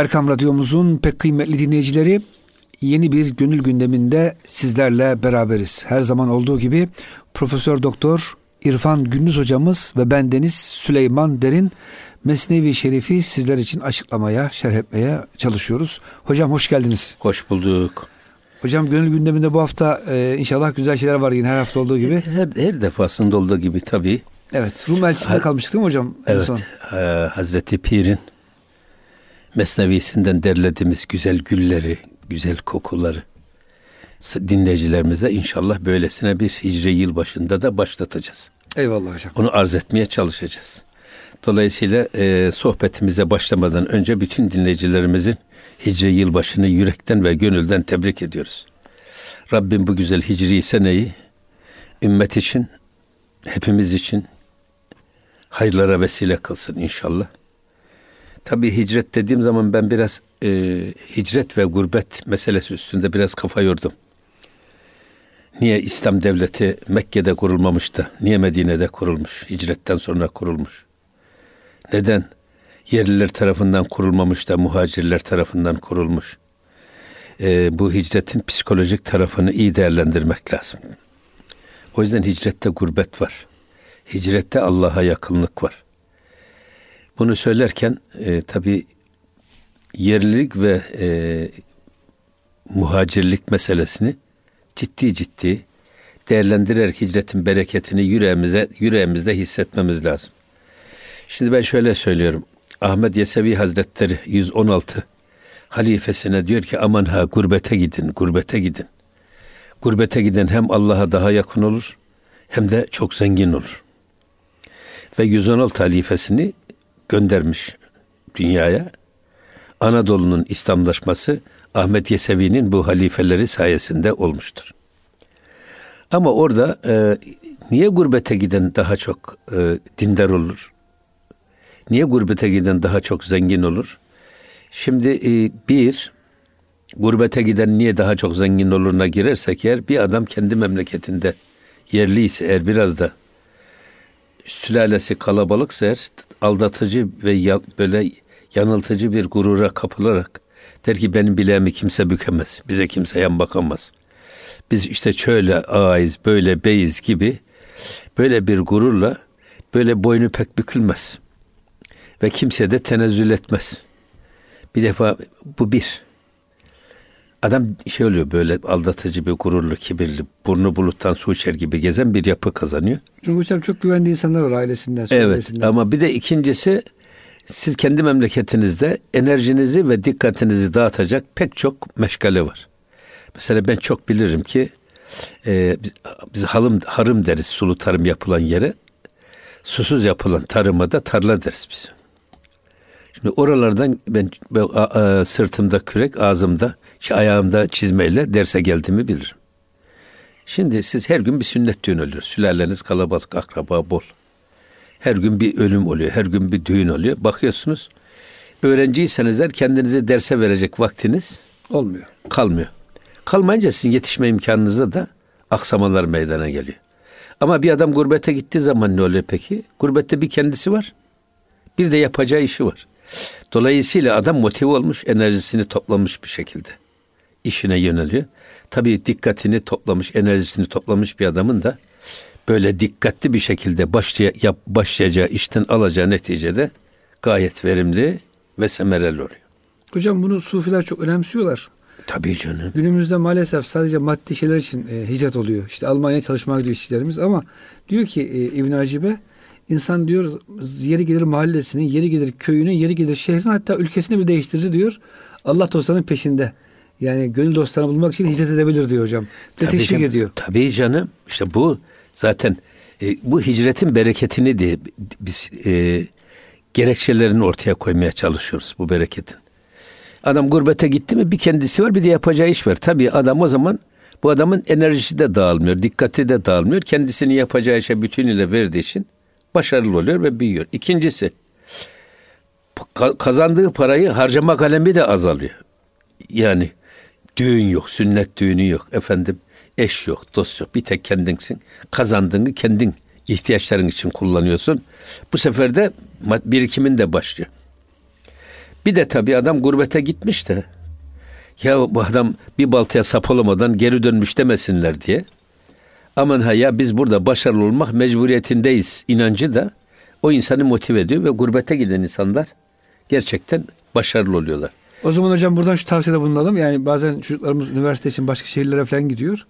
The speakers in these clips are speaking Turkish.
Erkam Radyomuzun pek kıymetli dinleyicileri yeni bir gönül gündeminde sizlerle beraberiz. Her zaman olduğu gibi Profesör Doktor İrfan Gündüz hocamız ve ben Deniz Süleyman Derin Mesnevi Şerif'i sizler için açıklamaya, şerh etmeye çalışıyoruz. Hocam hoş geldiniz. Hoş bulduk. Hocam gönül gündeminde bu hafta e, inşallah güzel şeyler var yine her hafta olduğu gibi. Her, her defasında olduğu gibi tabii. Evet. Rum elçisinde ha, kalmıştık değil mi hocam? Evet. Son. E, Hazreti Pir'in Mesnevisinden derlediğimiz güzel gülleri, güzel kokuları dinleyicilerimize inşallah böylesine bir hicri yıl başında da başlatacağız. Eyvallah hocam. Onu arz etmeye çalışacağız. Dolayısıyla e, sohbetimize başlamadan önce bütün dinleyicilerimizin hicri yılbaşını yürekten ve gönülden tebrik ediyoruz. Rabbim bu güzel hicri seneyi ümmet için, hepimiz için hayırlara vesile kılsın inşallah. Tabi hicret dediğim zaman ben biraz e, hicret ve gurbet meselesi üstünde biraz kafa yordum. Niye İslam devleti Mekke'de kurulmamış da, niye Medine'de kurulmuş, hicretten sonra kurulmuş? Neden yerliler tarafından kurulmamış da muhacirler tarafından kurulmuş? E, bu hicretin psikolojik tarafını iyi değerlendirmek lazım. O yüzden hicrette gurbet var. Hicrette Allah'a yakınlık var. Bunu söylerken e, tabi yerlilik ve e, muhacirlik meselesini ciddi ciddi değerlendirerek hicretin bereketini yüreğimize, yüreğimizde hissetmemiz lazım. Şimdi ben şöyle söylüyorum. Ahmet Yesevi Hazretleri 116 halifesine diyor ki aman ha gurbete gidin, gurbete gidin. Gurbete giden hem Allah'a daha yakın olur hem de çok zengin olur. Ve 116 halifesini göndermiş dünyaya. Anadolu'nun İslamlaşması Ahmet Yesevi'nin bu halifeleri sayesinde olmuştur. Ama orada e, niye gurbete giden daha çok e, dindar olur? Niye gurbete giden daha çok zengin olur? Şimdi e, bir, gurbete giden niye daha çok zengin oluruna girersek eğer bir adam kendi memleketinde yerli ise eğer biraz da sülalesi kalabalıksa eğer aldatıcı ve ya, böyle yanıltıcı bir gurura kapılarak der ki benim bileğimi kimse bükemez. Bize kimse yan bakamaz. Biz işte şöyle ağayız, böyle beyiz gibi böyle bir gururla böyle boynu pek bükülmez. Ve kimse de tenezzül etmez. Bir defa bu bir. Adam şey oluyor böyle aldatıcı bir gururlu, kibirli, burnu buluttan su içer gibi gezen bir yapı kazanıyor. Çünkü hocam çok güvendiği insanlar var ailesinden. Evet ama bir de ikincisi siz kendi memleketinizde enerjinizi ve dikkatinizi dağıtacak pek çok meşgale var. Mesela ben çok bilirim ki e, biz, biz halım, harım deriz sulu tarım yapılan yere. Susuz yapılan tarıma da tarla deriz biz. Şimdi oralardan ben, ben a, a, sırtımda kürek, ağzımda, şey, ayağımda çizmeyle derse geldiğimi bilirim. Şimdi siz her gün bir sünnet düğün oluyor. Sülaleniz kalabalık, akraba bol. Her gün bir ölüm oluyor, her gün bir düğün oluyor. Bakıyorsunuz, öğrenciyseniz kendinizi derse verecek vaktiniz olmuyor. Kalmıyor. Kalmayınca sizin yetişme imkanınıza da aksamalar meydana geliyor. Ama bir adam gurbete gittiği zaman ne oluyor peki? Gurbette bir kendisi var. Bir de yapacağı işi var. Dolayısıyla adam motive olmuş, enerjisini toplamış bir şekilde işine yöneliyor. Tabii dikkatini toplamış, enerjisini toplamış bir adamın da böyle dikkatli bir şekilde başlay yap, başlayacağı işten alacağı neticede gayet verimli ve semereli oluyor. Hocam bunu sufiler çok önemsiyorlar. Tabii canım. Günümüzde maalesef sadece maddi şeyler için e, hicret oluyor. İşte Almanya çalışmaya gidiyor işçilerimiz ama diyor ki e, İbn Acibe insan diyor yeri gelir mahallesinin, yeri gelir köyünün, yeri gelir şehrin hatta ülkesini bile değiştirir diyor. Allah dostlarının peşinde. Yani gönül dostlarını bulmak için hicret edebilir diyor hocam. Ve teşvik canım, ediyor. Tabii canım. İşte bu zaten e, bu hicretin bereketini de biz e, gerekçelerini ortaya koymaya çalışıyoruz bu bereketin. Adam gurbete gitti mi bir kendisi var bir de yapacağı iş var. Tabii adam o zaman bu adamın enerjisi de dağılmıyor, dikkati de dağılmıyor. Kendisini yapacağı işe bütünüyle verdiği için başarılı oluyor ve büyüyor. İkincisi kazandığı parayı harcama kalemi de azalıyor. Yani düğün yok, sünnet düğünü yok, efendim eş yok, dost yok. Bir tek kendinsin. Kazandığını kendin ihtiyaçların için kullanıyorsun. Bu sefer de birikimin de başlıyor. Bir de tabii adam gurbete gitmiş de ya bu adam bir baltaya sap olamadan geri dönmüş demesinler diye. Aman ha ya biz burada başarılı olmak mecburiyetindeyiz inancı da o insanı motive ediyor ve gurbete giden insanlar gerçekten başarılı oluyorlar. O zaman hocam buradan şu tavsiyede bulunalım. Yani bazen çocuklarımız üniversite için başka şehirlere falan gidiyor.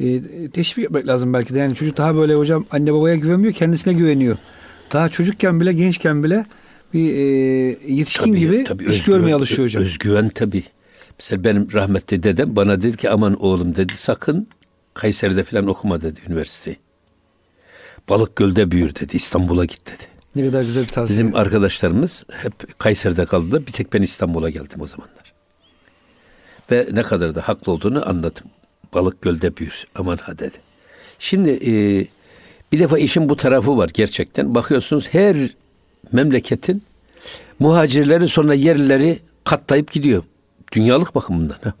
E, teşvik etmek lazım belki de. Yani çocuk daha böyle hocam anne babaya güvenmiyor, kendisine güveniyor. Daha çocukken bile, gençken bile bir e, yetişkin tabii, gibi tabii, iş özgüven, görmeye alışıyor hocam. Özgüven tabii. Mesela benim rahmetli dedem bana dedi ki aman oğlum dedi sakın Kayseri'de falan okuma dedi üniversiteyi. Balık Göl'de büyür dedi. İstanbul'a git dedi. Ne kadar güzel bir tavsiye. Bizim arkadaşlarımız hep Kayseri'de kaldı. Bir tek ben İstanbul'a geldim o zamanlar. Ve ne kadar da haklı olduğunu anladım. Balık Göl'de büyür. Aman ha dedi. Şimdi e, bir defa işin bu tarafı var gerçekten. Bakıyorsunuz her memleketin muhacirleri sonra yerlileri katlayıp gidiyor. Dünyalık bakımından. Ha.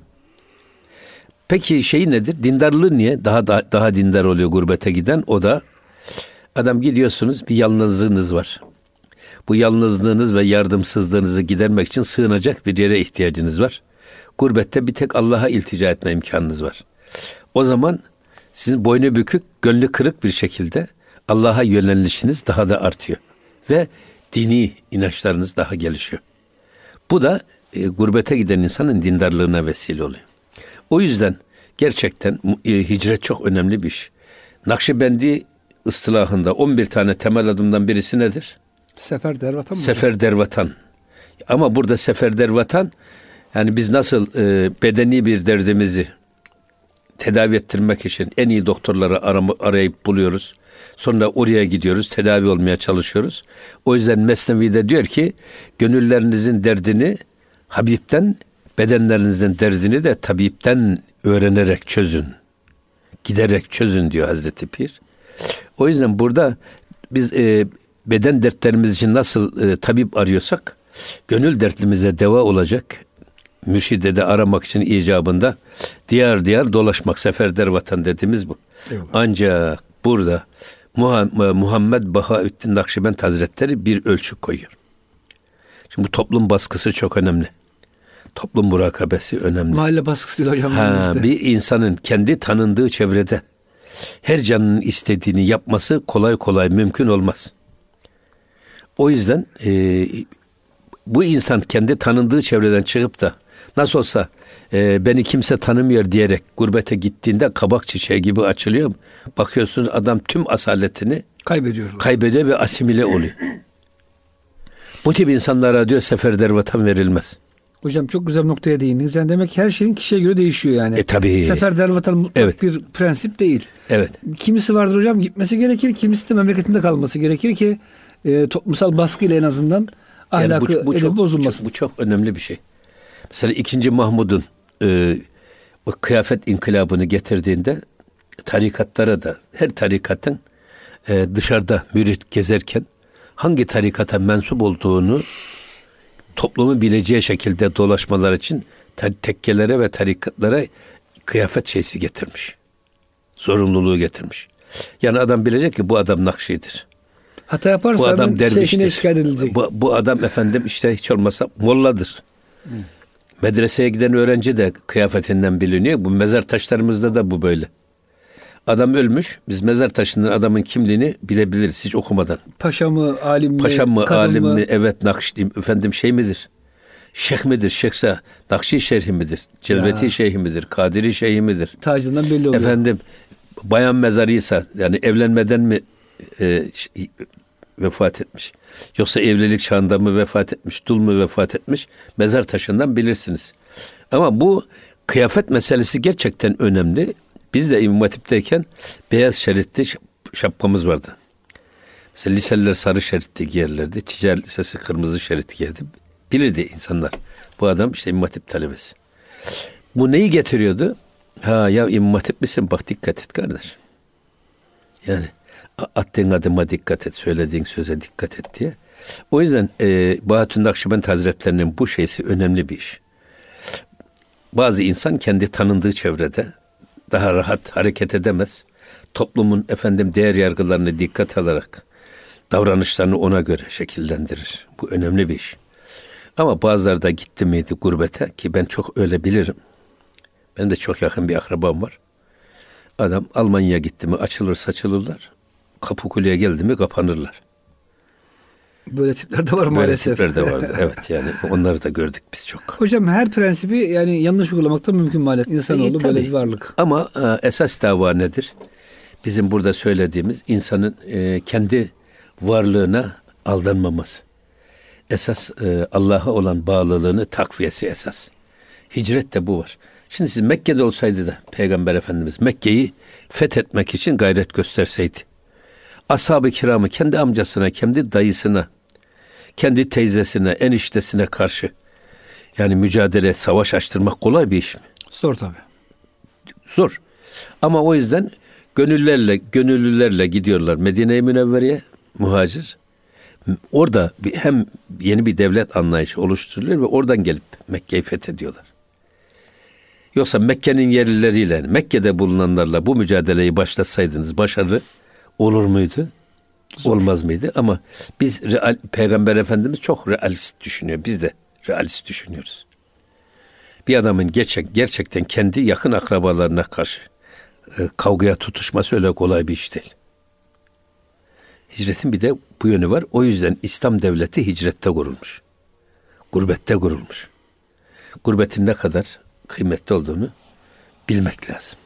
Peki şey nedir? Dindarlığı niye? Daha, daha daha dindar oluyor gurbete giden. O da adam gidiyorsunuz bir yalnızlığınız var. Bu yalnızlığınız ve yardımsızlığınızı gidermek için sığınacak bir yere ihtiyacınız var. Gurbette bir tek Allah'a iltica etme imkanınız var. O zaman sizin boynu bükük, gönlü kırık bir şekilde Allah'a yönelişiniz daha da artıyor. Ve dini inançlarınız daha gelişiyor. Bu da e, gurbete giden insanın dindarlığına vesile oluyor. O yüzden gerçekten e, hicret çok önemli bir iş. Nakşibendi ıstılahında 11 tane temel adımdan birisi nedir? Sefer dervatan mı? Sefer dervatan. Ama burada sefer dervatan yani biz nasıl e, bedeni bir derdimizi tedavi ettirmek için en iyi doktorları arama, arayıp buluyoruz. Sonra oraya gidiyoruz, tedavi olmaya çalışıyoruz. O yüzden Mesnevi'de diyor ki, gönüllerinizin derdini Habib'den, bedenlerinizin derdini de tabipten öğrenerek çözün. Giderek çözün diyor Hazreti Pir. O yüzden burada biz e, beden dertlerimiz için nasıl e, tabip arıyorsak, gönül dertlimize deva olacak mürşide de aramak için icabında diyar diyar dolaşmak seferder vatan dediğimiz bu. Eyvallah. Ancak burada Muhammed Bahaüddin Nakşibend Hazretleri bir ölçü koyuyor. Şimdi bu toplum baskısı çok önemli. Toplum murakabesi önemli. Mahalle baskısı değil hocam. Ha, bir insanın kendi tanındığı çevrede her canının istediğini yapması kolay kolay mümkün olmaz. O yüzden e, bu insan kendi tanındığı çevreden çıkıp da nasıl olsa e, beni kimse tanımıyor diyerek gurbete gittiğinde kabak çiçeği gibi açılıyor. Bakıyorsunuz adam tüm asaletini kaybediyor. Kaybediyor ve asimile oluyor. Bu tip insanlara diyor seferder vatan verilmez. Hocam çok güzel noktaya değindiniz. Yani demek her şeyin kişiye göre değişiyor yani. E tabii. Seferder vatan mutlak evet. bir prensip değil. Evet. Kimisi vardır hocam gitmesi gerekir, kimisi de memleketinde kalması gerekir ki e, toplumsal baskıyla en azından ahlakı yani bu, bu çok, bozulmasın. Bu, bu çok önemli bir şey. Mesela 2. Mahmud'un e, o kıyafet inkılabını getirdiğinde tarikatlara da her tarikatın e, dışarıda mürit gezerken hangi tarikata mensup olduğunu toplumun bileceği şekilde dolaşmalar için tekkelere ve tarikatlara kıyafet şeysi getirmiş. Zorunluluğu getirmiş. Yani adam bilecek ki bu adam nakşidir. Hata yaparsa bu adam derviştir. şikayet edilecek. Bu, bu adam efendim işte hiç olmasa molladır. Hı. Medreseye giden öğrenci de kıyafetinden biliniyor. Bu mezar taşlarımızda da bu böyle. Adam ölmüş. Biz mezar taşından adamın kimliğini bilebiliriz hiç okumadan. Paşa mı, alim mi, Paşa mı, alim mı? mi? Evet, Nakşi, efendim şey midir? Şeyh midir? Şeyhse Nakşi Şerhi midir? Celveti ya. Şeyhi midir? Kadiri Şeyhi midir? Tacından belli oluyor. Efendim bayan mezarıysa yani evlenmeden mi e, vefat etmiş? Yoksa evlilik çağında mı vefat etmiş? Dul mu vefat etmiş? Mezar taşından bilirsiniz. Ama bu kıyafet meselesi gerçekten önemli. Biz de İmam Hatip'teyken beyaz şeritli şapkamız vardı. Mesela liseliler sarı şeritli giyerlerdi. Ticaret lisesi kırmızı şerit giyerdi. Bilirdi insanlar. Bu adam işte İmam Hatip talebesi. Bu neyi getiriyordu? Ha ya İmam Hatip misin? Bak dikkat et kardeş. Yani attığın adıma dikkat et, söylediğin söze dikkat et diye. O yüzden e, Bahattin Nakşibend Hazretlerinin bu şeysi önemli bir iş. Bazı insan kendi tanındığı çevrede daha rahat hareket edemez. Toplumun efendim değer yargılarını dikkat alarak davranışlarını ona göre şekillendirir. Bu önemli bir iş. Ama bazıları da gitti miydi gurbete ki ben çok öyle bilirim. Ben de çok yakın bir akrabam var. Adam Almanya'ya gitti mi açılır saçılırlar. Kapı kuleye geldi mi kapanırlar. Böyle tipler de var maalesef. Böyle tipler de vardı. evet yani onları da gördük biz çok. Hocam her prensibi yani yanlış uygulamak da mümkün maalesef. İnsanoğlu E, böyle bir varlık. Ama e, esas dava nedir? Bizim burada söylediğimiz insanın e, kendi varlığına aldanmaması. Esas e, Allah'a olan bağlılığını takviyesi esas. Hicret de bu var. Şimdi siz Mekke'de olsaydı da Peygamber Efendimiz Mekke'yi fethetmek için gayret gösterseydi. Ashab-ı kiramı kendi amcasına, kendi dayısına, kendi teyzesine, eniştesine karşı yani mücadele, savaş açtırmak kolay bir iş mi? Zor tabii. Zor. Ama o yüzden gönüllerle, gönüllülerle gidiyorlar Medine-i Münevvere'ye muhacir. Orada hem yeni bir devlet anlayışı oluşturuluyor ve oradan gelip Mekke'yi fethediyorlar. Yoksa Mekke'nin yerlileriyle, Mekke'de bulunanlarla bu mücadeleyi başlatsaydınız başarı olur muydu? Olmaz mıydı? Ama biz real, Peygamber Efendimiz çok realist düşünüyor. Biz de realist düşünüyoruz. Bir adamın gerçek, gerçekten kendi yakın akrabalarına karşı e, kavgaya tutuşması öyle kolay bir iş değil. Hicretin bir de bu yönü var. O yüzden İslam devleti hicrette kurulmuş. Gurbette kurulmuş. Gurbetin ne kadar kıymetli olduğunu bilmek lazım.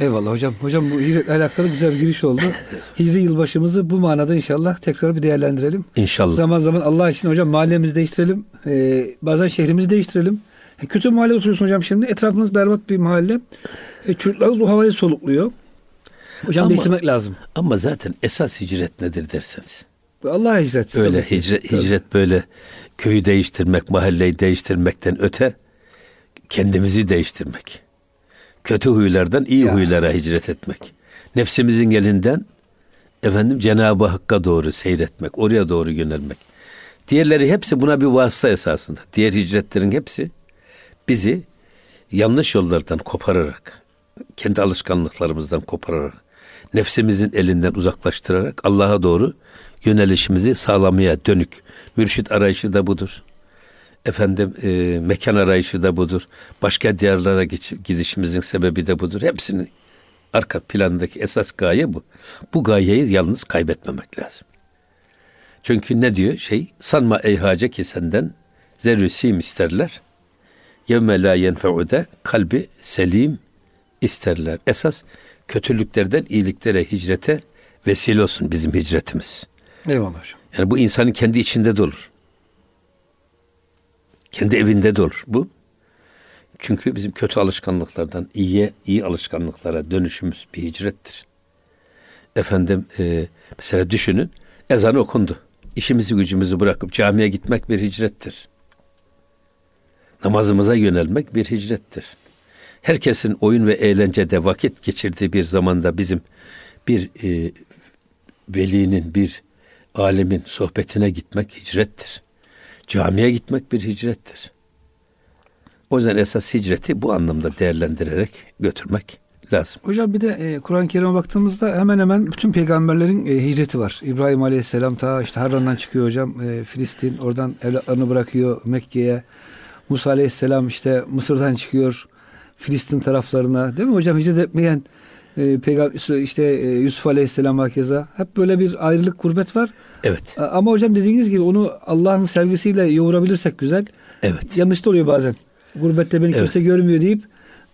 Eyvallah hocam. Hocam bu hicretle alakalı güzel bir giriş oldu. Hicri yılbaşımızı bu manada inşallah tekrar bir değerlendirelim. İnşallah. Zaman zaman Allah için hocam mahallemizi değiştirelim. Ee, bazen şehrimizi değiştirelim. E, kötü mahalle oturuyorsun hocam şimdi. Etrafımız berbat bir mahalle. E, çocuklarımız o havayı solukluyor. Hocam Ama- değiştirmek lazım. Ama zaten esas hicret nedir derseniz. Bu Allah'a hicret. Öyle tabii hicret, hicret böyle köyü değiştirmek, mahalleyi değiştirmekten öte kendimizi değiştirmek. Kötü huylardan iyi Ya. huylara hicret etmek. Nefsimizin elinden efendim Cenab-ı Hakk'a doğru seyretmek, oraya doğru yönelmek. Diğerleri hepsi buna bir vasıta esasında. Diğer hicretlerin hepsi bizi yanlış yollardan kopararak, kendi alışkanlıklarımızdan kopararak, nefsimizin elinden uzaklaştırarak Allah'a doğru yönelişimizi sağlamaya dönük. Mürşit arayışı da budur. Efendim e, mekan arayışı da budur. Başka diyarlara geçip gidişimizin sebebi de budur. Hepsinin arka plandaki esas gaye bu. Bu gayeyi yalnız kaybetmemek lazım. Çünkü ne diyor şey? Sanma ey hace ki senden zerrüsim isterler. Yevme la yenfe'ude kalbi selim isterler. Esas kötülüklerden iyiliklere, hicrete vesile olsun bizim hicretimiz. Eyvallah hocam. Yani bu insanın kendi içinde de olur. Kendi evinde de olur bu. Çünkü bizim kötü alışkanlıklardan iyiye, iyi alışkanlıklara dönüşümüz bir hicrettir. Efendim e, mesela düşünün ezan okundu. İşimizi gücümüzü bırakıp camiye gitmek bir hicrettir. Namazımıza yönelmek bir hicrettir. Herkesin oyun ve eğlencede vakit geçirdiği bir zamanda bizim bir e, velinin, bir alemin sohbetine gitmek hicrettir. Camiye gitmek bir hicrettir. O yüzden esas hicreti bu anlamda değerlendirerek götürmek lazım. Hocam bir de e, Kur'an-ı Kerim'e baktığımızda hemen hemen bütün peygamberlerin e, hicreti var. İbrahim Aleyhisselam ta işte Harran'dan çıkıyor hocam. E, Filistin oradan evlatlarını bırakıyor Mekke'ye. Musa Aleyhisselam işte Mısır'dan çıkıyor Filistin taraflarına. Değil mi hocam hicret etmeyen e, peygamber işte e, Yusuf Aleyhisselam hakeza. Hep böyle bir ayrılık gurbet var. Evet, Ama hocam dediğiniz gibi onu Allah'ın sevgisiyle yoğurabilirsek güzel. evet, Yanlış da oluyor bazen. Gurbette beni Evet. kimse görmüyor deyip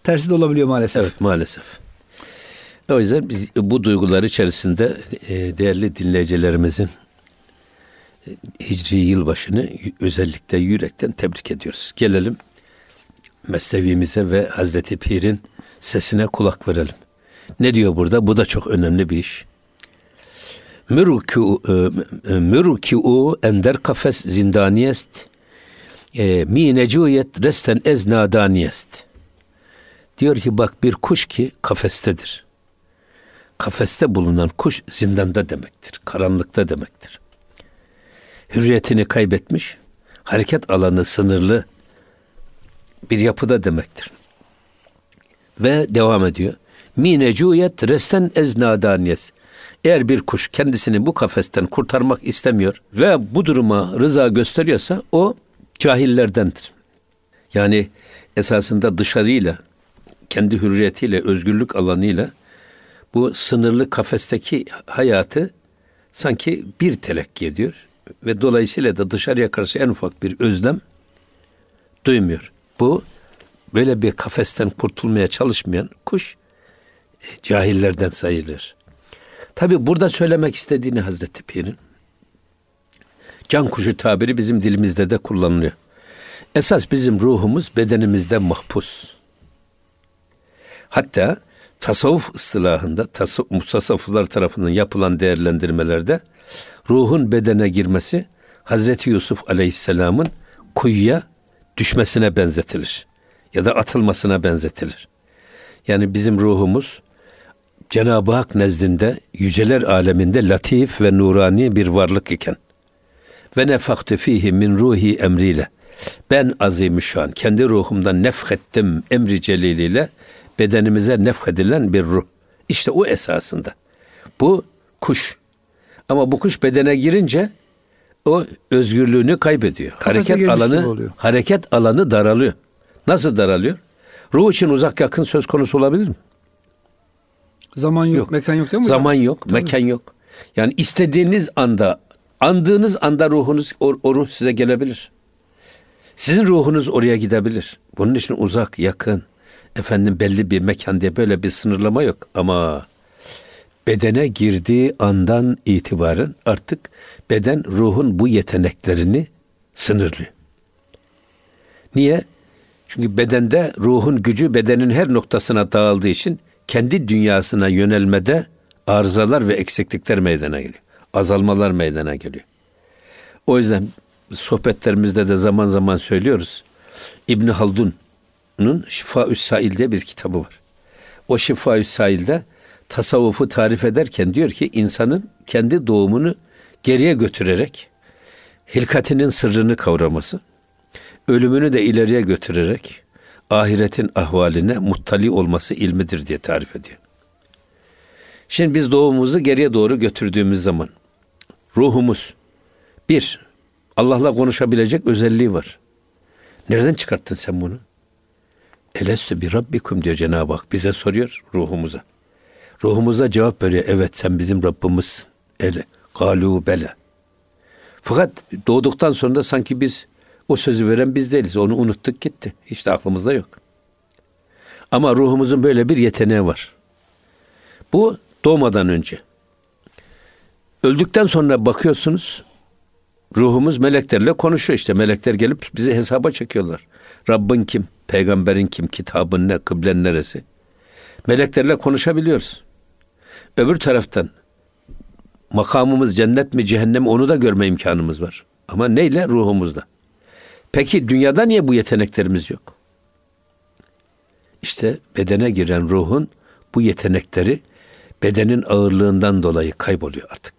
tersi de olabiliyor maalesef. evet maalesef. O yüzden biz bu duygular içerisinde e, değerli dinleyicilerimizin e, Hicri yılbaşını özellikle yürekten tebrik ediyoruz. Gelelim Mesnevimize ve Hazreti Pir'in sesine kulak verelim. Ne diyor burada? Bu da çok önemli bir iş. Mürkü e, mürkü ender kafes zindaniyest e, mi necuyet resten ez nadaniyest. Diyor ki bak bir kuş ki kafestedir. Kafeste bulunan kuş zindanda demektir. Karanlıkta demektir. Hürriyetini kaybetmiş, hareket alanı sınırlı bir yapıda demektir. Ve devam ediyor. Mi necuyet resten ez nadaniyes. Eğer bir kuş kendisini bu kafesten kurtarmak istemiyor ve bu duruma rıza gösteriyorsa o cahillerdendir. Yani esasında dışarıyla, kendi hürriyetiyle, özgürlük alanıyla bu sınırlı kafesteki hayatı sanki bir telekki ediyor ve dolayısıyla da dışarıya karşı en ufak bir özlem duymuyor. Bu böyle bir kafesten kurtulmaya çalışmayan kuş cahillerden sayılır. Tabi burada söylemek istediğini Hazreti Pir'in can kuşu tabiri bizim dilimizde de kullanılıyor. Esas bizim ruhumuz bedenimizde mahpus. Hatta tasavvuf ıstılahında, tasavvuflar tarafından yapılan değerlendirmelerde ruhun bedene girmesi Hazreti Yusuf Aleyhisselam'ın kuyuya düşmesine benzetilir ya da atılmasına benzetilir. Yani bizim ruhumuz Cenab-ı Hak nezdinde yüceler aleminde latif ve nurani bir varlık iken ve nefaktu fihi min ruhi emriyle ben azimüşşan kendi ruhumdan nefhettim emri celiliyle bedenimize nefhedilen bir ruh. İşte o esasında. Bu kuş. Ama bu kuş bedene girince o özgürlüğünü kaybediyor. Kafese hareket alanı hareket alanı daralıyor. Nasıl daralıyor? Ruh için uzak yakın söz konusu olabilir mi? Zaman yok, yok. mekan yok değil mi? Zaman yok, Tabii. mekan yok. Yani istediğiniz anda, andığınız anda ruhunuz, o, o ruh size gelebilir. Sizin ruhunuz oraya gidebilir. Bunun için uzak, yakın, efendim belli bir mekan diye böyle bir sınırlama yok. Ama bedene girdiği andan itibaren artık beden ruhun bu yeteneklerini sınırlıyor. Niye? Çünkü bedende ruhun gücü bedenin her noktasına dağıldığı için kendi dünyasına yönelmede arızalar ve eksiklikler meydana geliyor. Azalmalar meydana geliyor. O yüzden sohbetlerimizde de zaman zaman söylüyoruz. İbn Haldun'un Şifa-ü Sail diye bir kitabı var. O Şifa-ü Sail'de tasavvufu tarif ederken diyor ki insanın kendi doğumunu geriye götürerek hilkatinin sırrını kavraması, ölümünü de ileriye götürerek ahiretin ahvaline muttali olması ilmidir diye tarif ediyor. Şimdi biz doğumumuzu geriye doğru götürdüğümüz zaman ruhumuz bir Allah'la konuşabilecek özelliği var. Nereden çıkarttın sen bunu? Elestü bir Rabbikum diyor Cenab-ı Hak bize soruyor ruhumuza. Ruhumuza cevap veriyor. Evet sen bizim Rabbimizsin. Ele. Galu bele. Fakat doğduktan sonra da sanki biz o sözü veren biz değiliz. Onu unuttuk gitti. Hiç de aklımızda yok. Ama ruhumuzun böyle bir yeteneği var. Bu doğmadan önce. Öldükten sonra bakıyorsunuz ruhumuz meleklerle konuşuyor işte. Melekler gelip bizi hesaba çekiyorlar. Rabbin kim? Peygamberin kim? Kitabın ne? Kıblen neresi? Meleklerle konuşabiliyoruz. Öbür taraftan makamımız cennet mi cehennem onu da görme imkanımız var. Ama neyle? Ruhumuzda. Peki dünyada niye bu yeteneklerimiz yok? İşte bedene giren ruhun bu yetenekleri bedenin ağırlığından dolayı kayboluyor artık.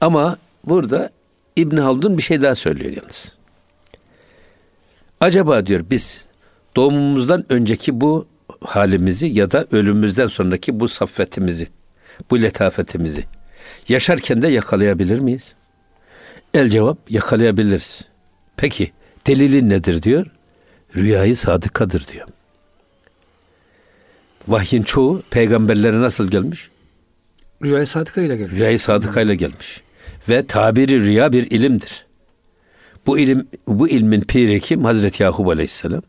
Ama burada İbn Haldun bir şey daha söylüyor yalnız. Acaba diyor biz doğumumuzdan önceki bu halimizi ya da ölümümüzden sonraki bu saffetimizi, bu letafetimizi yaşarken de yakalayabilir miyiz? El cevap yakalayabiliriz. Peki delilin nedir diyor? Rüyayı sadıkadır diyor. Vahyin çoğu peygamberlere nasıl gelmiş? Rüyayı sadıka ile gelmiş. Rüyayı sadıka ile gelmiş. Ve tabiri rüya bir ilimdir. Bu ilim bu ilmin piri kim? Hazreti Yakup Aleyhisselam.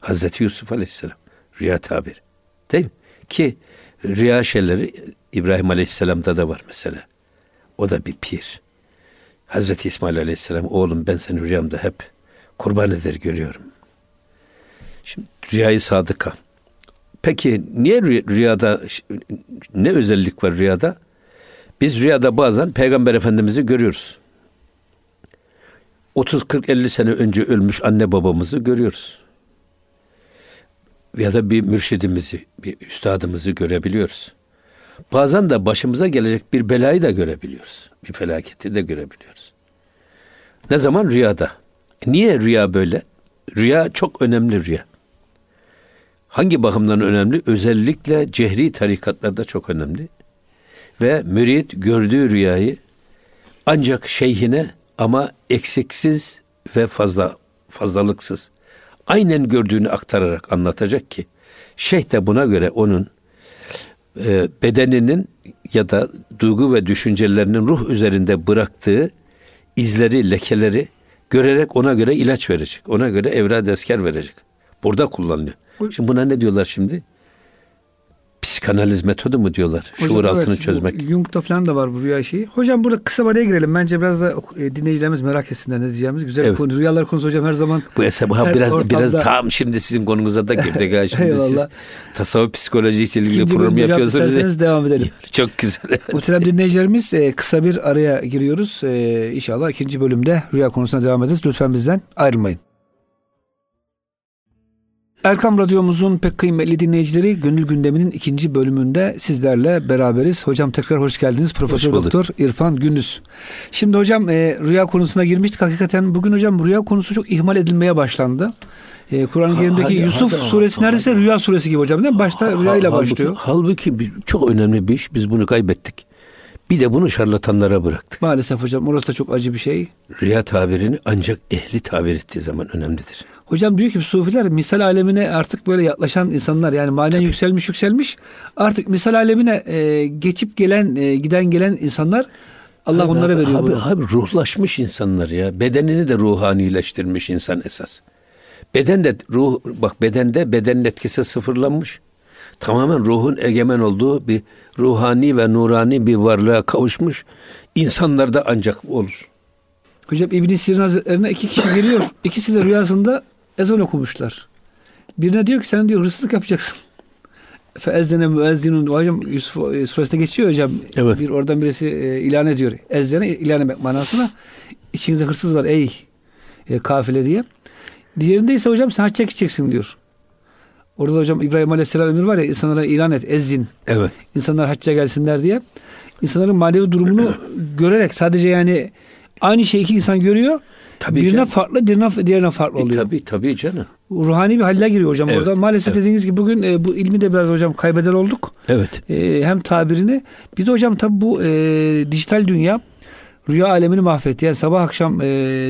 Hazreti Yusuf Aleyhisselam. Rüya tabir. Değil mi? Ki rüya şeyleri İbrahim Aleyhisselam'da da var mesela. O da bir pir. Hazreti İsmail Aleyhisselam oğlum ben seni rüyamda hep kurban eder görüyorum. Şimdi rüyayı sadıka. Peki niye rüyada ne özellik var rüyada? Biz rüyada bazen Peygamber Efendimiz'i görüyoruz. 30 40 50 sene önce ölmüş anne babamızı görüyoruz. Ya da bir mürşidimizi, bir üstadımızı görebiliyoruz. Bazen de başımıza gelecek bir belayı da görebiliyoruz. Bir felaketi de görebiliyoruz. Ne zaman? Rüyada. Niye rüya böyle? Rüya çok önemli rüya. Hangi bakımdan önemli? Özellikle cehri tarikatlarda çok önemli. Ve mürit gördüğü rüyayı ancak şeyhine ama eksiksiz ve fazla fazlalıksız. Aynen gördüğünü aktararak anlatacak ki şeyh de buna göre onun e, bedeninin ya da duygu ve düşüncelerinin ruh üzerinde bıraktığı izleri, lekeleri görerek ona göre ilaç verecek. Ona göre evrad esker verecek. Burada kullanılıyor. Şimdi buna ne diyorlar şimdi? Psikanaliz metodu mu diyorlar? Hocam, Şuur altını evet, çözmek. Jung'da falan da var bu rüya şeyi. Hocam burada kısa bir girelim. Bence biraz da e, dinleyicilerimiz merak etsinler ne diyeceğimiz. Güzel evet. bir konu. Rüyalar konusu hocam her zaman. Bu eser ha, biraz ortamda... biraz tam şimdi sizin konunuza da girdik. şimdi siz tasavvuf psikolojisiyle ilgili İkinci program yapıyorsunuz. devam edelim. Çok güzel. Muhterem dinleyicilerimiz e, kısa bir araya giriyoruz. E, inşallah ikinci bölümde rüya konusuna devam ederiz. Lütfen bizden ayrılmayın. Erkam Radyomuzun pek kıymetli dinleyicileri Gönül Gündemi'nin ikinci bölümünde sizlerle beraberiz. Hocam tekrar hoş geldiniz. Profesör Doktor İrfan Gündüz. Şimdi hocam e, rüya konusuna girmiştik. Hakikaten bugün hocam rüya konusu çok ihmal edilmeye başlandı. E, Kur'an-ı Kerim'deki Yusuf hadi, suresi hadi, neredeyse hadi. rüya suresi gibi hocam değil mi? Başta ha, rüya ile başlıyor. Halbuki, halbuki çok önemli bir iş. Biz bunu kaybettik. Bir de bunu şarlatanlara bıraktık. Maalesef hocam orası da çok acı bir şey. Rüya tabirini ancak ehli tabir ettiği zaman önemlidir. Hocam diyor ki sufiler misal alemine artık böyle yaklaşan insanlar yani manen yükselmiş yükselmiş artık misal alemine e, geçip gelen e, giden gelen insanlar Allah abi, onlara veriyor. Abi, abi ruhlaşmış insanlar ya. Bedenini de ruhanileştirmiş insan esas. Beden de ruh bak bedende bedenin etkisi sıfırlanmış. Tamamen ruhun egemen olduğu bir ruhani ve nurani bir varlığa kavuşmuş insanlarda ancak olur. Hocam İbn Sirin Hazretlerine iki kişi geliyor. İkisi de rüyasında ezan okumuşlar. Birine diyor ki sen diyor hırsızlık yapacaksın. Feezdene müezzinun hocam Yusuf e, suresinde geçiyor hocam. Evet. Bir oradan birisi e, ilan ediyor. Ezdene ilan etmek manasına. İçinizde hırsız var ey e, kafile diye. Diğerinde ise hocam sen hacca gideceksin diyor. Orada da hocam İbrahim Aleyhisselam emir var ya insanlara ilan et ezzin. Evet. İnsanlar hacca gelsinler diye. İnsanların manevi durumunu görerek sadece yani aynı şeyi iki insan görüyor. Tabii birine canım. farklı, diğerine, diğerine farklı e, oluyor. E, tabii tabii canım. Ruhani bir halle giriyor hocam evet, orada. Maalesef evet. dediğiniz gibi bugün e, bu ilmi de biraz hocam kaybeder olduk. Evet. E, hem tabirini. Bir de hocam tabii bu e, dijital dünya rüya alemini mahvetti. Yani sabah akşam e,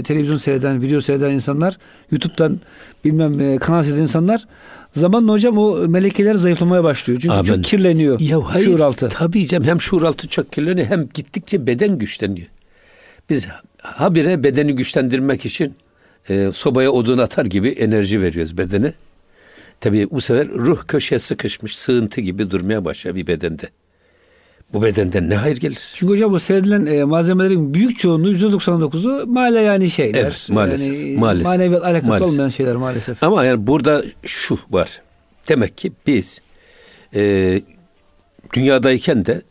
televizyon seyreden, video seyreden insanlar, YouTube'dan bilmem e, kanal seyreden insanlar zamanla hocam o melekeler zayıflamaya başlıyor. Çünkü Abi, çok kirleniyor. Ya hayır, şuur altı. Tabii canım hem şuur altı çok kirleniyor hem gittikçe beden güçleniyor. Biz habire bedeni güçlendirmek için e, sobaya odun atar gibi enerji veriyoruz bedene. Tabii bu sefer ruh köşeye sıkışmış, sığıntı gibi durmaya başlıyor bir bedende. Bu bedenden ne hayır gelir? Çünkü hocam bu seyredilen e, malzemelerin büyük çoğunluğu %99'u male yani şeyler. Evet maalesef. Yani, maalesef. Maneviyat alakası maalesef. olmayan şeyler maalesef. Ama yani burada şu var. Demek ki biz e, dünyadayken de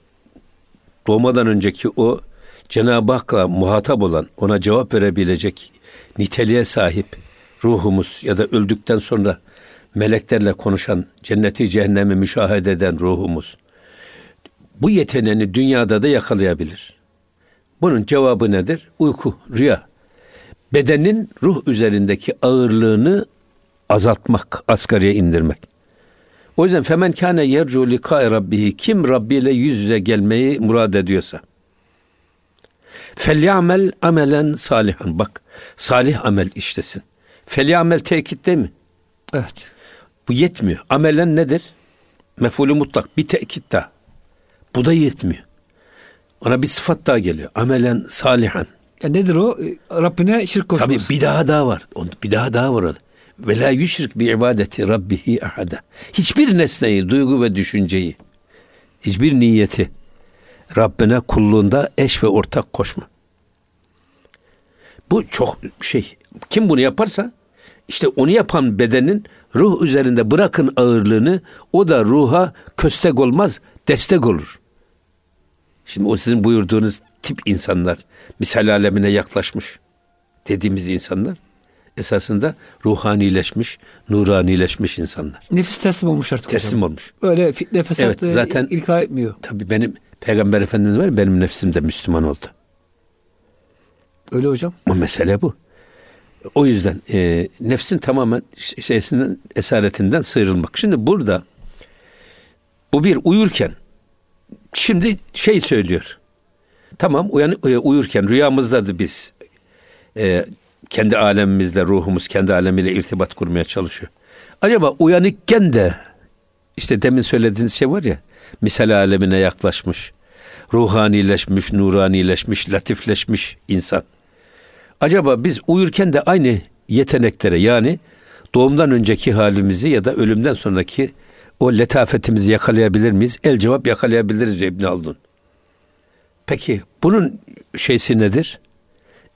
doğmadan önceki o Cenab-ı Hak'la muhatap olan, ona cevap verebilecek niteliğe sahip ruhumuz ya da öldükten sonra meleklerle konuşan, cenneti cehennemi müşahede eden ruhumuz bu yeteneğini dünyada da yakalayabilir. Bunun cevabı nedir? Uyku, rüya. Bedenin ruh üzerindeki ağırlığını azaltmak, asgariye indirmek. O yüzden femen kâne yercu likâ rabbihi kim Rabbi ile yüz yüze gelmeyi murad ediyorsa Felyamel amelen salihan. Bak salih amel işlesin. Felyamel tekit değil mi? Evet. Bu yetmiyor. Amelen nedir? Mefulü mutlak. Bir tekit daha. Bu da yetmiyor. Ona bir sıfat daha geliyor. Amelen salihan. E nedir o? E, Rabbine şirk koşması. Tabii bir daha daha var. Bir daha daha var. Ve la yüşrik bi ibadeti rabbihi ahada. Hiçbir nesneyi, duygu ve düşünceyi, hiçbir niyeti Rabbine kulluğunda eş ve ortak koşma. Bu çok şey. Kim bunu yaparsa işte onu yapan bedenin ruh üzerinde bırakın ağırlığını o da ruha köstek olmaz destek olur. Şimdi o sizin buyurduğunuz tip insanlar misal alemine yaklaşmış dediğimiz insanlar esasında ruhanileşmiş, nuranileşmiş insanlar. Nefis teslim olmuş artık. Teslim hocam. olmuş. Öyle fitne fesat evet, zaten ilka etmiyor. Tabii benim Peygamber Efendimiz var benim nefsim de Müslüman oldu. Öyle hocam. Ama mesele bu. O yüzden e, nefsin tamamen şeysinden esaretinden sıyrılmak. Şimdi burada bu bir uyurken şimdi şey söylüyor. Tamam uyan, uyurken rüyamızdadı biz. e, kendi alemimizle, ruhumuz kendi alemiyle irtibat kurmaya çalışıyor. Acaba uyanıkken de işte demin söylediğiniz şey var ya, misal alemine yaklaşmış, ruhanileşmiş, nuranileşmiş, latifleşmiş insan. Acaba biz uyurken de aynı yeteneklere yani doğumdan önceki halimizi ya da ölümden sonraki o letafetimizi yakalayabilir miyiz? El cevap yakalayabiliriz İbn Haldun. Peki bunun şeysi nedir?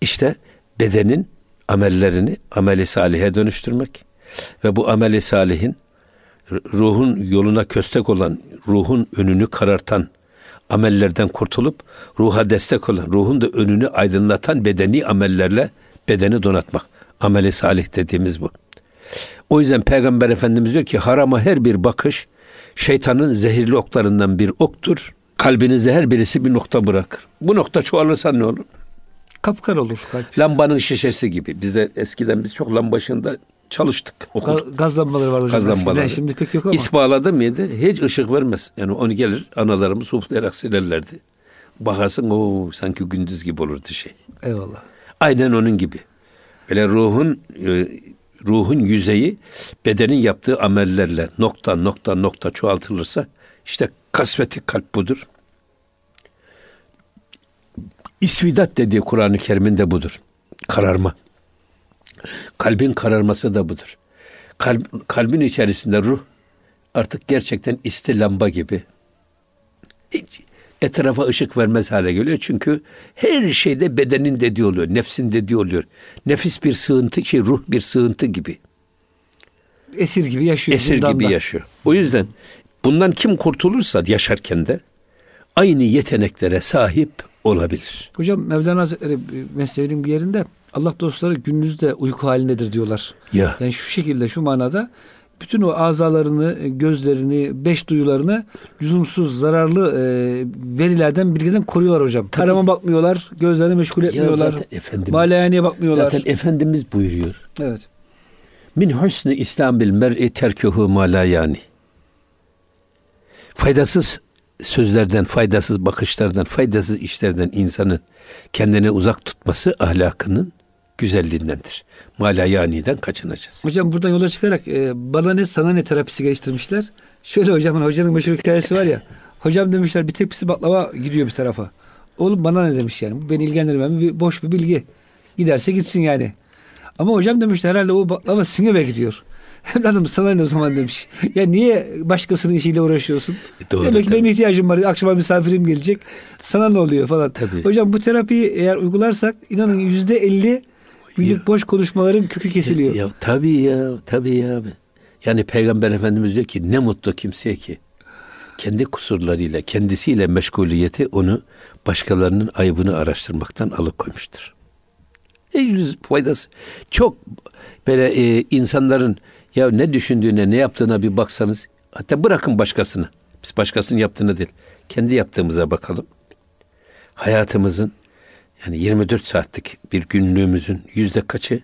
İşte bedenin amellerini ameli salihe dönüştürmek ve bu ameli salihin ruhun yoluna köstek olan, ruhun önünü karartan amellerden kurtulup ruha destek olan, ruhun da önünü aydınlatan bedeni amellerle bedeni donatmak. Ameli salih dediğimiz bu. O yüzden Peygamber Efendimiz diyor ki harama her bir bakış şeytanın zehirli oklarından bir oktur. Kalbinizde her birisi bir nokta bırakır. Bu nokta çoğalırsa ne olur? Kapkar olur kalp. Lambanın şişesi gibi. Bizde eskiden biz çok lambaşında çalıştık. Okuduk. Gaz lambaları var hocam. Gaz lambaları. şimdi pek yok ama. İspaladı mıydı? Hiç ışık vermez. Yani onu gelir analarımız huflayarak silerlerdi. Bakarsın o sanki gündüz gibi olurdu şey. Eyvallah. Aynen onun gibi. Böyle ruhun e, ruhun yüzeyi bedenin yaptığı amellerle nokta nokta nokta çoğaltılırsa işte kasveti kalp budur. İsvidat dediği Kur'an-ı Kerim'in de budur. Kararma. Kalbin kararması da budur. Kalb, kalbin içerisinde ruh artık gerçekten isti lamba gibi. Hiç etrafa ışık vermez hale geliyor. Çünkü her şeyde bedenin dediği oluyor, nefsin dediği oluyor. Nefis bir sığıntı, şey ruh bir sığıntı gibi. Esir gibi yaşıyor. Esir gibi yaşıyor. O yüzden bundan kim kurtulursa yaşarken de aynı yeteneklere sahip olabilir. Hocam Mevlana Hazretleri mesleğinin bir yerinde Allah dostları gündüzde uyku halindedir diyorlar. Ya. Yani şu şekilde şu manada bütün o azalarını, gözlerini, beş duyularını lüzumsuz, zararlı e, verilerden, bilgiden koruyorlar hocam. Tabii. Tarama bakmıyorlar, gözlerini meşgul etmiyorlar. Efendimiz, bakmıyorlar. Zaten Efendimiz buyuruyor. Evet. Min husni İslamil mer'i terkuhu ma yani. Faydasız sözlerden, faydasız bakışlardan, faydasız işlerden insanın kendine uzak tutması ahlakının güzelliğindendir. Malayani'den kaçınacağız. Hocam buradan yola çıkarak e, bana ne sana ne terapisi geliştirmişler. Şöyle hocamın hocanın meşhur hikayesi var ya. Hocam demişler bir tepsi baklava gidiyor bir tarafa. Oğlum bana ne demiş yani. Bu beni ilgilendirmem. Bir, boş bir bilgi. Giderse gitsin yani. Ama hocam demişler herhalde o baklava sizin eve gidiyor. Evladım sana ne o zaman demiş. Ya niye başkasının işiyle uğraşıyorsun? E doğru, Demek ki benim ihtiyacım var. Akşama misafirim gelecek. Sana ne oluyor falan. Tabii. Hocam bu terapiyi eğer uygularsak inanın yüzde elli günlük boş konuşmaların kökü kesiliyor. Ya, ya tabii ya tabii ya. Yani Peygamber Efendimiz diyor ki ne mutlu kimseye ki kendi kusurlarıyla, kendisiyle meşguliyeti onu başkalarının ayıbını araştırmaktan alıkoymuştur. Hiç faydası çok böyle e, insanların ya ne düşündüğüne, ne yaptığına bir baksanız, hatta bırakın başkasını. Biz başkasının yaptığını değil, kendi yaptığımıza bakalım. Hayatımızın yani 24 saatlik bir günlüğümüzün yüzde kaçı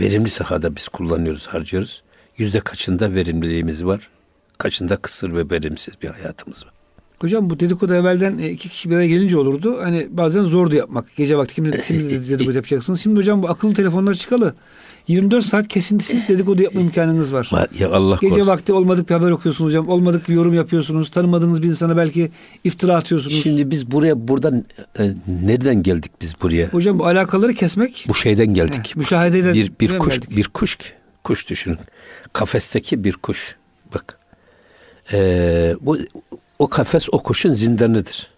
verimli sahada biz kullanıyoruz, harcıyoruz. Yüzde kaçında verimliliğimiz var, kaçında kısır ve verimsiz bir hayatımız var. Hocam bu dedikodu evvelden e, iki kişi bir araya gelince olurdu. Hani bazen zordu yapmak. Gece vakti kim, kim dedikodu yapacaksınız. Şimdi hocam bu akıllı telefonlar çıkalı. 24 saat kesintisiz dedikodu yapma imkanınız var. Ya Allah Gece korusun. vakti olmadık bir haber okuyorsunuz hocam. Olmadık bir yorum yapıyorsunuz. Tanımadığınız bir insana belki iftira atıyorsunuz. Şimdi biz buraya buradan e, nereden geldik biz buraya? Hocam bu alakaları kesmek. Bu şeyden geldik. Heh, müşahededen. Bir, bir kuş geldik. bir kuş kuş düşünün. Kafesteki bir kuş. Bak. Ee, bu o kafes o kuşun zindanıdır.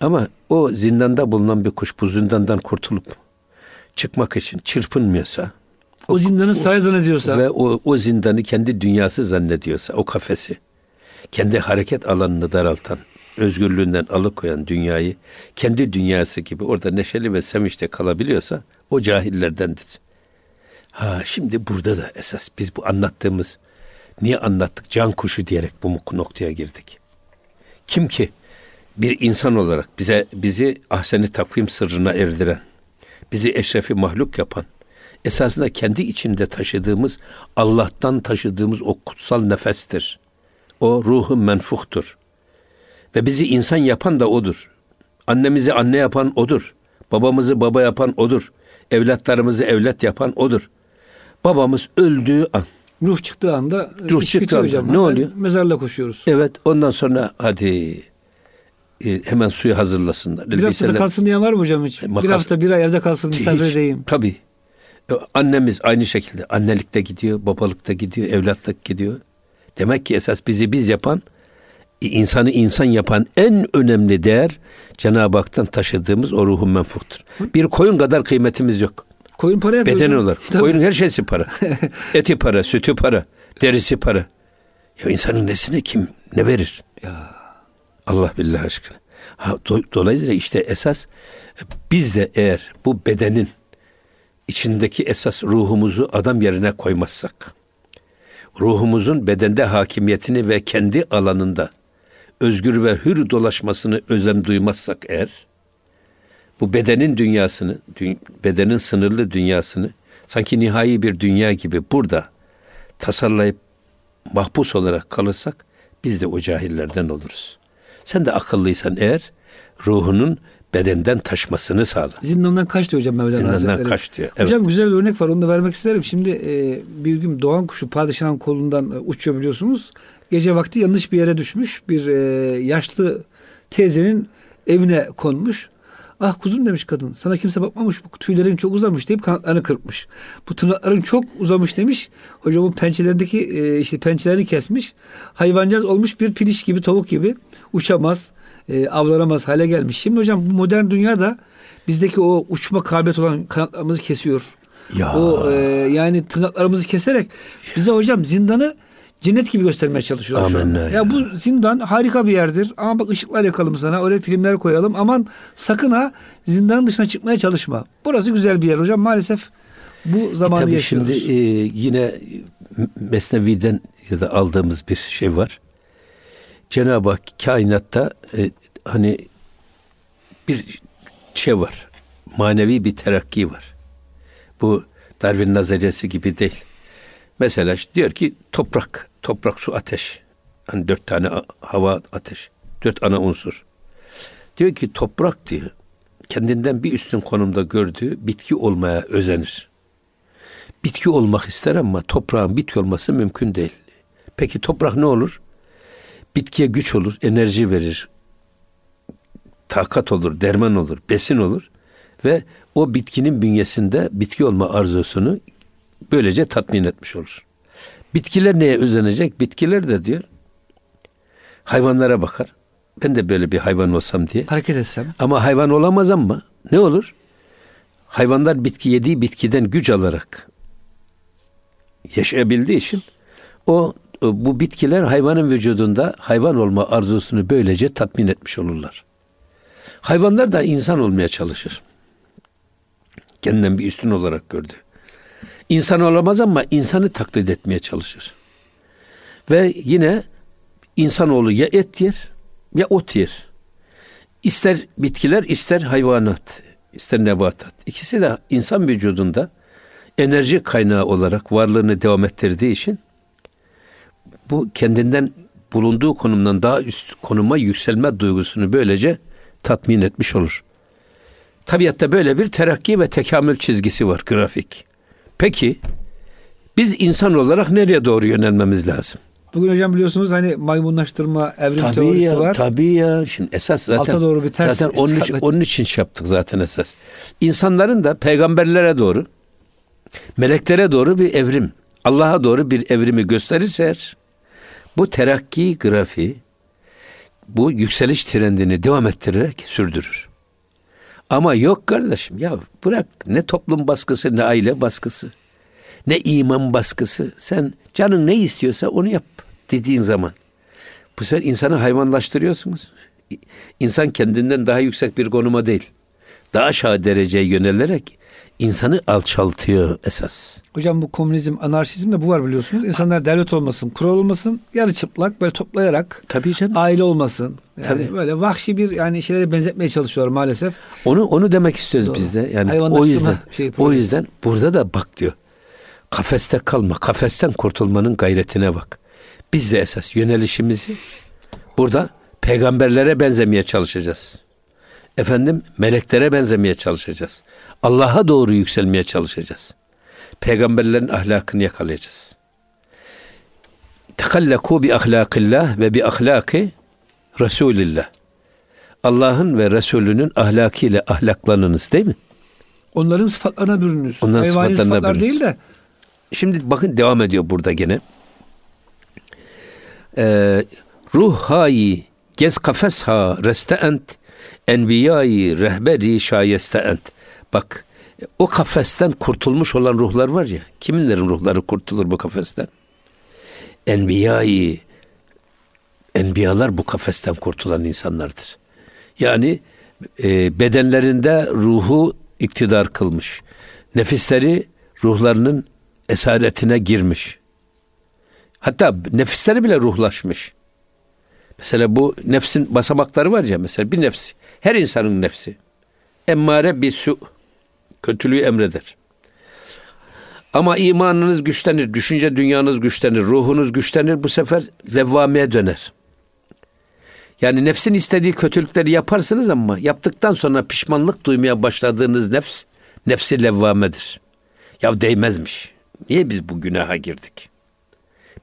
Ama o zindanda bulunan bir kuş bu zindandan kurtulup çıkmak için çırpınmıyorsa o, zindanı saray zannediyorsa ve o, o zindanı kendi dünyası zannediyorsa o kafesi kendi hareket alanını daraltan özgürlüğünden alıkoyan dünyayı kendi dünyası gibi orada neşeli ve sevinçte kalabiliyorsa o cahillerdendir. Ha şimdi burada da esas biz bu anlattığımız niye anlattık can kuşu diyerek bu noktaya girdik. Kim ki bir insan olarak bize bizi ahseni takvim sırrına erdiren, bizi eşrefi mahluk yapan, esasında kendi içinde taşıdığımız, Allah'tan taşıdığımız o kutsal nefestir. O ruhu menfuhtur. Ve bizi insan yapan da odur. Annemizi anne yapan odur. Babamızı baba yapan odur. Evlatlarımızı evlat yapan odur. Babamız öldüğü an. Ruh çıktığı anda Ruh çıktığı anda hocam. ne oluyor? Mezarla koşuyoruz. Evet ondan sonra hadi e, hemen suyu hazırlasınlar. Bir hafta kalsın diye var mı hocam hiç? Makas, bir hafta bir ay evde kalsın misafir edeyim. Tabii. E, annemiz aynı şekilde annelikte gidiyor, babalıkta gidiyor, evlatlık gidiyor. Demek ki esas bizi biz yapan, insanı insan yapan en önemli değer Cenab-ı Hak'tan taşıdığımız o ruhun menfuktur. Bir koyun kadar kıymetimiz yok. Koyun para yapıyor. Beden olarak. Tabii. Koyunun her şeysi para. Eti para, sütü para, derisi para. Ya insanın nesine kim ne verir? Ya. Allah billah aşkına. Ha, do, dolayısıyla işte esas biz de eğer bu bedenin içindeki esas ruhumuzu adam yerine koymazsak, ruhumuzun bedende hakimiyetini ve kendi alanında özgür ve hür dolaşmasını özlem duymazsak eğer, bu bedenin dünyasını, bedenin sınırlı dünyasını sanki nihai bir dünya gibi burada tasarlayıp mahpus olarak kalırsak biz de o cahillerden oluruz. Sen de akıllıysan eğer ruhunun bedenden taşmasını sağla. Zindandan kaç diyor hocam Mevlana Zindandan Hazretleri. kaç diyor. Evet. Hocam güzel bir örnek var onu da vermek isterim. Şimdi e, bir gün doğan kuşu padişahın kolundan e, uçuyor biliyorsunuz. Gece vakti yanlış bir yere düşmüş. Bir e, yaşlı teyzenin evine konmuş. Ah kuzum demiş kadın. Sana kimse bakmamış. Bu tüylerin çok uzamış deyip kanatlarını kırpmış. Bu tırnakların çok uzamış demiş. Hocam bu pençelerindeki e, işte pençelerini kesmiş. Hayvancağız olmuş bir piliş gibi tavuk gibi. Uçamaz, e, avlanamaz hale gelmiş. Şimdi hocam bu modern dünyada bizdeki o uçma kabiliyet olan kanatlarımızı kesiyor. Ya. O e, yani tırnaklarımızı keserek bize hocam zindanı cennet gibi göstermeye çalışıyorlar Amen şu an. Ya. bu zindan harika bir yerdir. Ama bak ışıklar yakalım sana. Öyle filmler koyalım. Aman sakın ha zindanın dışına çıkmaya çalışma. Burası güzel bir yer hocam. Maalesef bu zamanı e tabii yaşıyoruz. Şimdi e, yine Mesnevi'den ya da aldığımız bir şey var. Cenab-ı Hak kainatta e, hani bir şey var. Manevi bir terakki var. Bu Darwin nazariyesi gibi değil. Mesela diyor ki toprak, toprak, su, ateş. Hani dört tane hava, ateş. Dört ana unsur. Diyor ki toprak diyor kendinden bir üstün konumda gördüğü bitki olmaya özenir. Bitki olmak ister ama toprağın bitki olması mümkün değil. Peki toprak ne olur? Bitkiye güç olur, enerji verir, takat olur, derman olur, besin olur ve o bitkinin bünyesinde bitki olma arzusunu böylece tatmin etmiş olur. Bitkiler neye özenecek? Bitkiler de diyor hayvanlara bakar. Ben de böyle bir hayvan olsam diye. Hareket etsem. Ama hayvan olamaz ama ne olur? Hayvanlar bitki yediği bitkiden güç alarak yaşayabildiği için o bu bitkiler hayvanın vücudunda hayvan olma arzusunu böylece tatmin etmiş olurlar. Hayvanlar da insan olmaya çalışır. Kendinden bir üstün olarak gördü. İnsan olamaz ama insanı taklit etmeye çalışır. Ve yine insanoğlu ya et yer ya ot yer. İster bitkiler ister hayvanat, ister nebatat. İkisi de insan vücudunda enerji kaynağı olarak varlığını devam ettirdiği için bu kendinden bulunduğu konumdan daha üst konuma yükselme duygusunu böylece tatmin etmiş olur. Tabiatta böyle bir terakki ve tekamül çizgisi var grafik. Peki biz insan olarak nereye doğru yönelmemiz lazım? Bugün hocam biliyorsunuz hani maymunlaştırma evrim tabii teorisi ya, var. Tabii ya. Şimdi esas zaten Alta doğru bir ters zaten onun için, onun için şey yaptık zaten esas. İnsanların da peygamberlere doğru meleklere doğru bir evrim, Allah'a doğru bir evrimi gösterirse eğer, bu terakki grafiği bu yükseliş trendini devam ettirerek sürdürür. Ama yok kardeşim ya bırak ne toplum baskısı ne aile baskısı ne iman baskısı. Sen canın ne istiyorsa onu yap dediğin zaman. Bu sefer insanı hayvanlaştırıyorsunuz. İnsan kendinden daha yüksek bir konuma değil. Daha aşağı dereceye yönelerek insanı alçaltıyor esas. Hocam bu komünizm, anarşizm de bu var biliyorsunuz. İnsanlar devlet olmasın, kural olmasın, yarı çıplak böyle toplayarak. Tabii canım. Aile olmasın. Yani Tabii. böyle vahşi bir yani şeylere benzetmeye çalışıyorlar maalesef. Onu onu demek istiyoruz Doğru. biz de. Yani o yüzden şey, o yüzden burada da bak diyor. Kafeste kalma, kafesten kurtulmanın gayretine bak. Biz de esas yönelişimizi burada peygamberlere benzemeye çalışacağız. Efendim meleklere benzemeye çalışacağız. Allah'a doğru yükselmeye çalışacağız. Peygamberlerin ahlakını yakalayacağız. Tekallaku bi ahlakillah ve bi ahlaki Resulillah. Allah'ın ve Resulünün ahlakıyla ahlaklanınız değil mi? Onların sıfatlarına bürününüz. Onların Hayvani sıfatlarına sıfatlar bürününüz. değil de Şimdi bakın devam ediyor burada gene. Ee, ruh hayi gez kafes ha reste ent enbiyayı rehberi şayeste ent. Bak o kafesten kurtulmuş olan ruhlar var ya. Kiminlerin ruhları kurtulur bu kafesten? Enbiyayı enbiyalar bu kafesten kurtulan insanlardır. Yani e, bedenlerinde ruhu iktidar kılmış. Nefisleri ruhlarının esaretine girmiş. Hatta nefisleri bile ruhlaşmış. Mesela bu nefsin basamakları var ya mesela bir nefsi. Her insanın nefsi. Emmare bir su. Kötülüğü emreder. Ama imanınız güçlenir, düşünce dünyanız güçlenir, ruhunuz güçlenir bu sefer levvameye döner. Yani nefsin istediği kötülükleri yaparsınız ama yaptıktan sonra pişmanlık duymaya başladığınız nefs, nefsi levvamedir. Ya değmezmiş. Niye biz bu günaha girdik?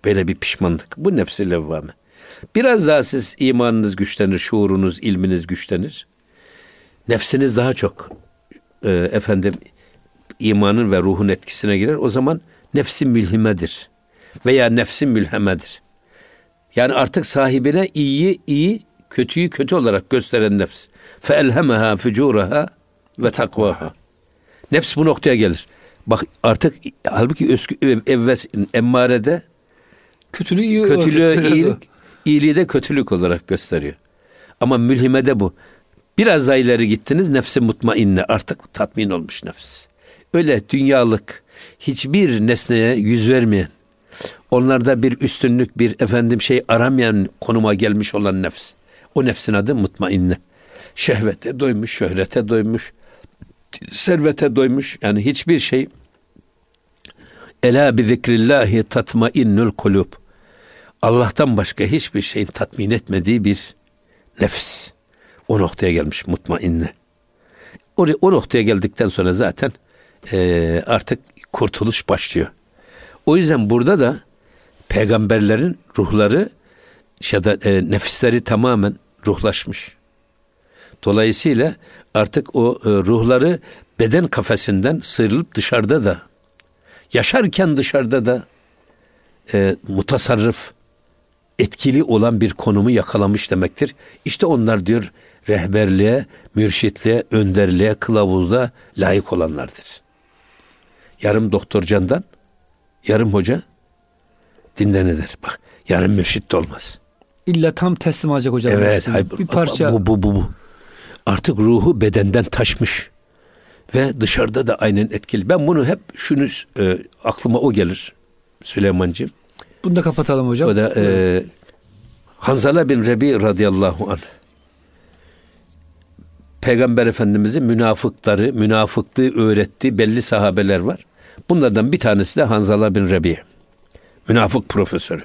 Böyle bir pişmanlık. Bu nefsi levvame. Biraz daha siz imanınız güçlenir, şuurunuz, ilminiz güçlenir. Nefsiniz daha çok e, efendim imanın ve ruhun etkisine girer. O zaman nefsi mülhimedir. Veya nefsi mülhemedir. Yani artık sahibine iyiyi iyi, kötüyü kötü olarak gösteren nefs. Fe elhemeha fucuraha ve takvaha. Nefs bu noktaya gelir. Bak artık halbuki özgü, evves emmarede kötülüğü iyi kötülüğü iyilik, iyiliği de kötülük olarak gösteriyor. Ama mülhimede bu. Biraz daha ileri gittiniz nefsi mutmainne artık tatmin olmuş nefs. Öyle dünyalık hiçbir nesneye yüz vermeyen, onlarda bir üstünlük, bir efendim şey aramayan konuma gelmiş olan nefs. O nefsin adı mutmainne. Şehvete doymuş, şöhrete doymuş, servete doymuş. Yani hiçbir şey Ela bi zikrillahi tatmainnul kulub. Allah'tan başka hiçbir şeyin tatmin etmediği bir nefs. O noktaya gelmiş mutmainne. O, o noktaya geldikten sonra zaten e, artık kurtuluş başlıyor. O yüzden burada da peygamberlerin ruhları ya da e, nefisleri tamamen ruhlaşmış. Dolayısıyla artık o e, ruhları beden kafesinden sıyrılıp dışarıda da yaşarken dışarıda da e, mutasarrıf etkili olan bir konumu yakalamış demektir. İşte onlar diyor rehberliğe, mürşitliğe, önderliğe, kılavuzluğa layık olanlardır. Yarım doktor candan, yarım hoca dinden eder. Bak yarım mürşit de olmaz. İlla tam teslim alacak hocam. Evet. Hay, bir parça. Bu, bu, bu, bu. Artık ruhu bedenden taşmış. Ve dışarıda da aynen etkili. Ben bunu hep şunu e, aklıma o gelir Süleymancığım. Bunu da kapatalım hocam. O da e, Hanzala bin Rebi radıyallahu anh. Peygamber Efendimizin münafıkları, münafıklığı öğrettiği belli sahabeler var. Bunlardan bir tanesi de Hanzala bin Rebi. Münafık profesörü.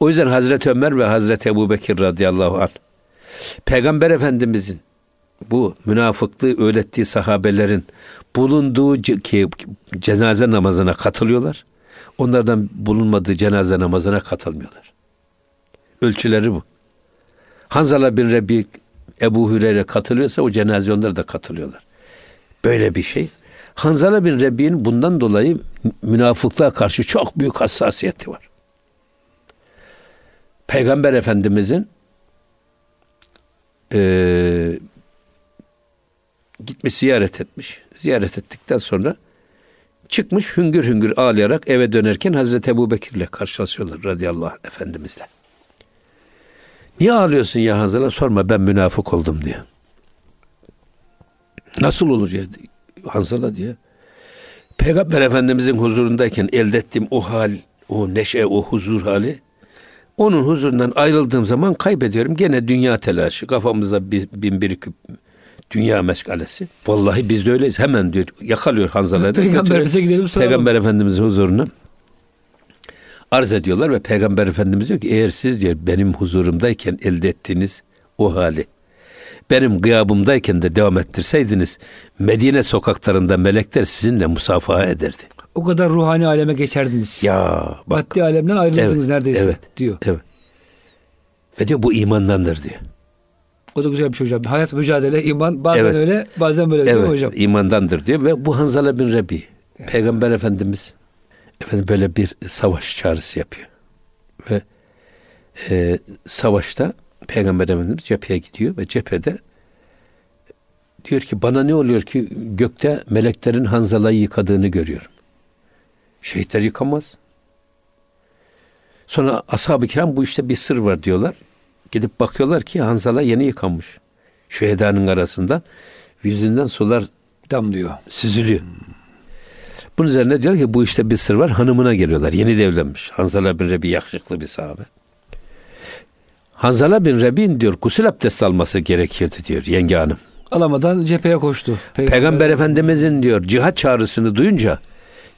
O yüzden Hazreti Ömer ve Hazreti Ebu Bekir radıyallahu anh Peygamber Efendimizin bu münafıklığı öğrettiği sahabelerin bulunduğu ce- cenaze namazına katılıyorlar. Onlardan bulunmadığı cenaze namazına katılmıyorlar. Ölçüleri bu. Hanzala bin Rebi Ebu Hüreyre katılıyorsa o cenaze onlar da katılıyorlar. Böyle bir şey. Hanzala bin Rebi'nin bundan dolayı münafıklığa karşı çok büyük hassasiyeti var. Peygamber Efendimizin eee gitmiş ziyaret etmiş. Ziyaret ettikten sonra çıkmış hüngür hüngür ağlayarak eve dönerken Hazreti Ebu Bekir'le karşılaşıyorlar radıyallahu anh Efendimizle. Niye ağlıyorsun ya Hazreti? Sorma ben münafık oldum diye. Nasıl olur ya Hanzala diye. Peygamber Efendimizin huzurundayken elde ettiğim o hal, o neşe, o huzur hali onun huzurundan ayrıldığım zaman kaybediyorum. Gene dünya telaşı. Kafamıza bin bir küp dünya meşgalesi. Vallahi biz de öyleyiz. Hemen diyor yakalıyor Hanzala'yı. Peygamberimize gidelim soralım. Peygamber Efendimizin huzuruna arz ediyorlar ve Peygamber Efendimiz diyor ki eğer siz diyor benim huzurumdayken elde ettiğiniz o hali benim gıyabımdayken de devam ettirseydiniz Medine sokaklarında melekler sizinle musafaha ederdi. O kadar ruhani aleme geçerdiniz. Ya bak. Maddi alemden ayrıldınız Evet, neredeyse evet. diyor. Evet. Ve diyor bu imandandır diyor. O da güzel bir şey hocam. Hayat mücadele, iman bazen Evet. öyle bazen böyle değil mi Evet, hocam? imandandır diyor ve bu Hanzala bin Rebi Peygamber Efendimiz efendim böyle bir savaş çağrısı yapıyor. Ve e, savaşta Peygamber Efendimiz cepheye gidiyor ve cephede diyor ki bana ne oluyor ki gökte meleklerin Hanzala'yı yıkadığını görüyorum. Şehitler yıkamaz. Sonra ashab-ı kiram bu işte bir sır var diyorlar. Gidip bakıyorlar ki Hanzala yeni yıkanmış. Şühedanın arasından yüzünden sular Damlıyor. süzülüyor. Bunun üzerine diyor ki bu işte bir sır var. Hanımına geliyorlar. Yeni de evlenmiş. Hanzala bin Rebi yakışıklı bir sahabe. Hanzala bin Rebi'nin diyor gusül abdesti alması gerekiyordu diyor yenge hanım. Alamadan cepheye koştu. Peygamber Efendimizin diyor cihat çağrısını duyunca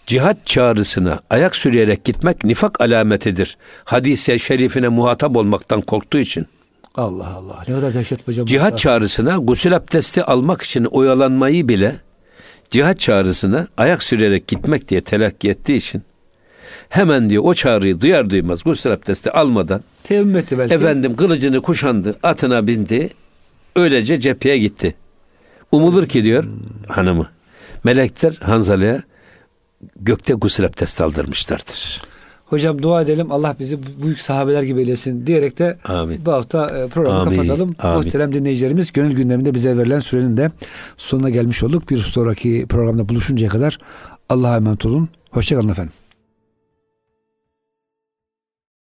cihat çağrısına ayak sürüyerek gitmek nifak alametidir. Hadise şerifine muhatap olmaktan korktuğu için. Allah Allah. Ne kadar dehşet hocam. Cihat çağrısına gusül abdesti almak için oyalanmayı bile cihat çağrısına ayak sürerek gitmek diye telakki ettiği için hemen diyor o çağrıyı duyar duymaz gusül abdesti almadan Tevmüm etti belki. efendim kılıcını kuşandı atına bindi öylece cepheye gitti. Umulur ki diyor hanımı melekler Hanzala'ya gökte gusül abdesti aldırmışlardır. Hocam dua edelim Allah bizi büyük sahabeler gibi eylesin diyerek de Amin. bu hafta e, programı Amin, kapatalım. amin. Muhterem dinleyicilerimiz gönül gündeminde bize verilen sürenin de sonuna gelmiş olduk. Bir sonraki programda buluşuncaya kadar Allah'a emanet olun. Hoşçakalın efendim.